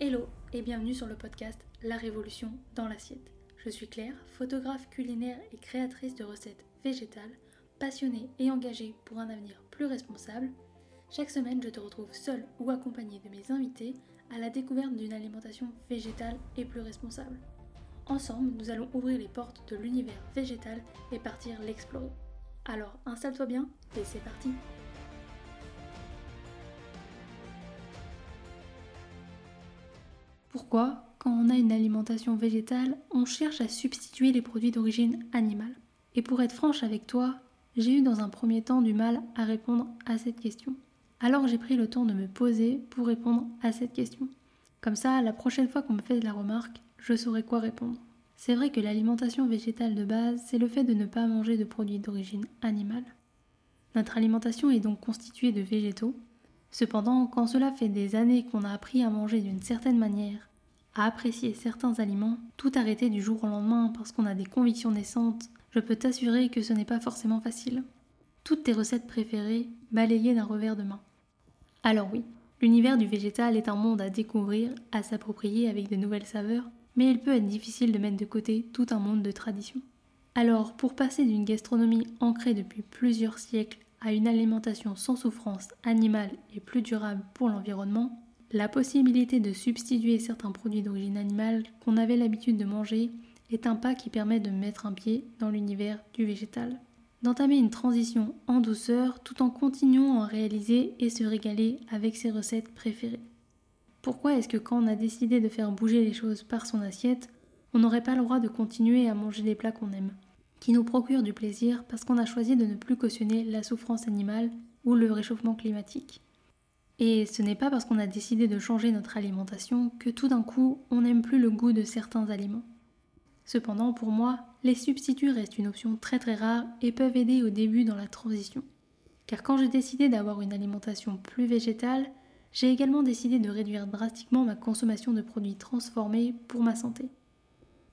Hello et bienvenue sur le podcast La Révolution dans l'assiette. Je suis Claire, photographe culinaire et créatrice de recettes végétales, passionnée et engagée pour un avenir plus responsable. Chaque semaine, je te retrouve seule ou accompagnée de mes invités à la découverte d'une alimentation végétale et plus responsable. Ensemble, nous allons ouvrir les portes de l'univers végétal et partir l'explorer. Alors installe-toi bien et c'est parti Pourquoi, quand on a une alimentation végétale, on cherche à substituer les produits d'origine animale Et pour être franche avec toi, j'ai eu dans un premier temps du mal à répondre à cette question. Alors j'ai pris le temps de me poser pour répondre à cette question. Comme ça, la prochaine fois qu'on me fait de la remarque, je saurai quoi répondre. C'est vrai que l'alimentation végétale de base, c'est le fait de ne pas manger de produits d'origine animale. Notre alimentation est donc constituée de végétaux. Cependant, quand cela fait des années qu'on a appris à manger d'une certaine manière à apprécier certains aliments, tout arrêter du jour au lendemain parce qu'on a des convictions naissantes, je peux t'assurer que ce n'est pas forcément facile. Toutes tes recettes préférées balayées d'un revers de main. Alors oui, l'univers du végétal est un monde à découvrir, à s'approprier avec de nouvelles saveurs, mais il peut être difficile de mettre de côté tout un monde de traditions. Alors, pour passer d'une gastronomie ancrée depuis plusieurs siècles à une alimentation sans souffrance animale et plus durable pour l'environnement, la possibilité de substituer certains produits d'origine animale qu'on avait l'habitude de manger est un pas qui permet de mettre un pied dans l'univers du végétal. D'entamer une transition en douceur tout en continuant à réaliser et se régaler avec ses recettes préférées. Pourquoi est-ce que quand on a décidé de faire bouger les choses par son assiette, on n'aurait pas le droit de continuer à manger les plats qu'on aime, qui nous procurent du plaisir parce qu'on a choisi de ne plus cautionner la souffrance animale ou le réchauffement climatique et ce n'est pas parce qu'on a décidé de changer notre alimentation que tout d'un coup on n'aime plus le goût de certains aliments. Cependant, pour moi, les substituts restent une option très très rare et peuvent aider au début dans la transition. Car quand j'ai décidé d'avoir une alimentation plus végétale, j'ai également décidé de réduire drastiquement ma consommation de produits transformés pour ma santé.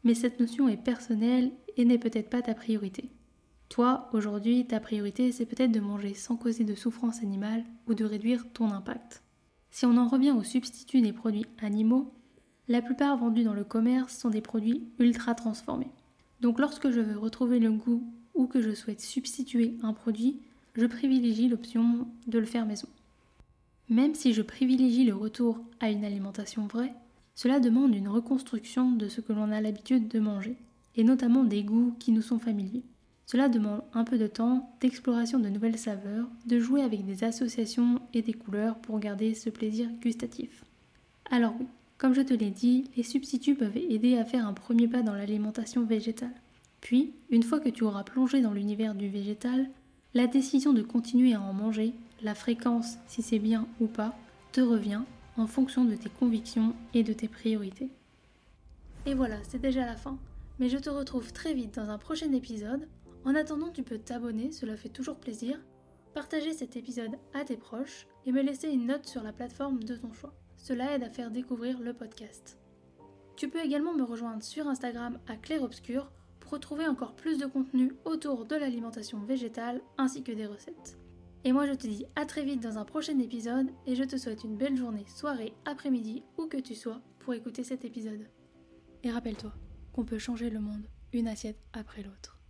Mais cette notion est personnelle et n'est peut-être pas ta priorité. Toi, aujourd'hui, ta priorité, c'est peut-être de manger sans causer de souffrance animale ou de réduire ton impact. Si on en revient aux substituts des produits animaux, la plupart vendus dans le commerce sont des produits ultra transformés. Donc lorsque je veux retrouver le goût ou que je souhaite substituer un produit, je privilégie l'option de le faire maison. Même si je privilégie le retour à une alimentation vraie, cela demande une reconstruction de ce que l'on a l'habitude de manger, et notamment des goûts qui nous sont familiers. Cela demande un peu de temps, d'exploration de nouvelles saveurs, de jouer avec des associations et des couleurs pour garder ce plaisir gustatif. Alors oui, comme je te l'ai dit, les substituts peuvent aider à faire un premier pas dans l'alimentation végétale. Puis, une fois que tu auras plongé dans l'univers du végétal, la décision de continuer à en manger, la fréquence, si c'est bien ou pas, te revient en fonction de tes convictions et de tes priorités. Et voilà, c'est déjà la fin. Mais je te retrouve très vite dans un prochain épisode en attendant, tu peux t'abonner, cela fait toujours plaisir, partager cet épisode à tes proches et me laisser une note sur la plateforme de ton choix. Cela aide à faire découvrir le podcast. Tu peux également me rejoindre sur Instagram à Claire Obscur pour retrouver encore plus de contenu autour de l'alimentation végétale ainsi que des recettes. Et moi je te dis à très vite dans un prochain épisode et je te souhaite une belle journée, soirée, après-midi, où que tu sois pour écouter cet épisode. Et rappelle-toi qu'on peut changer le monde une assiette après l'autre.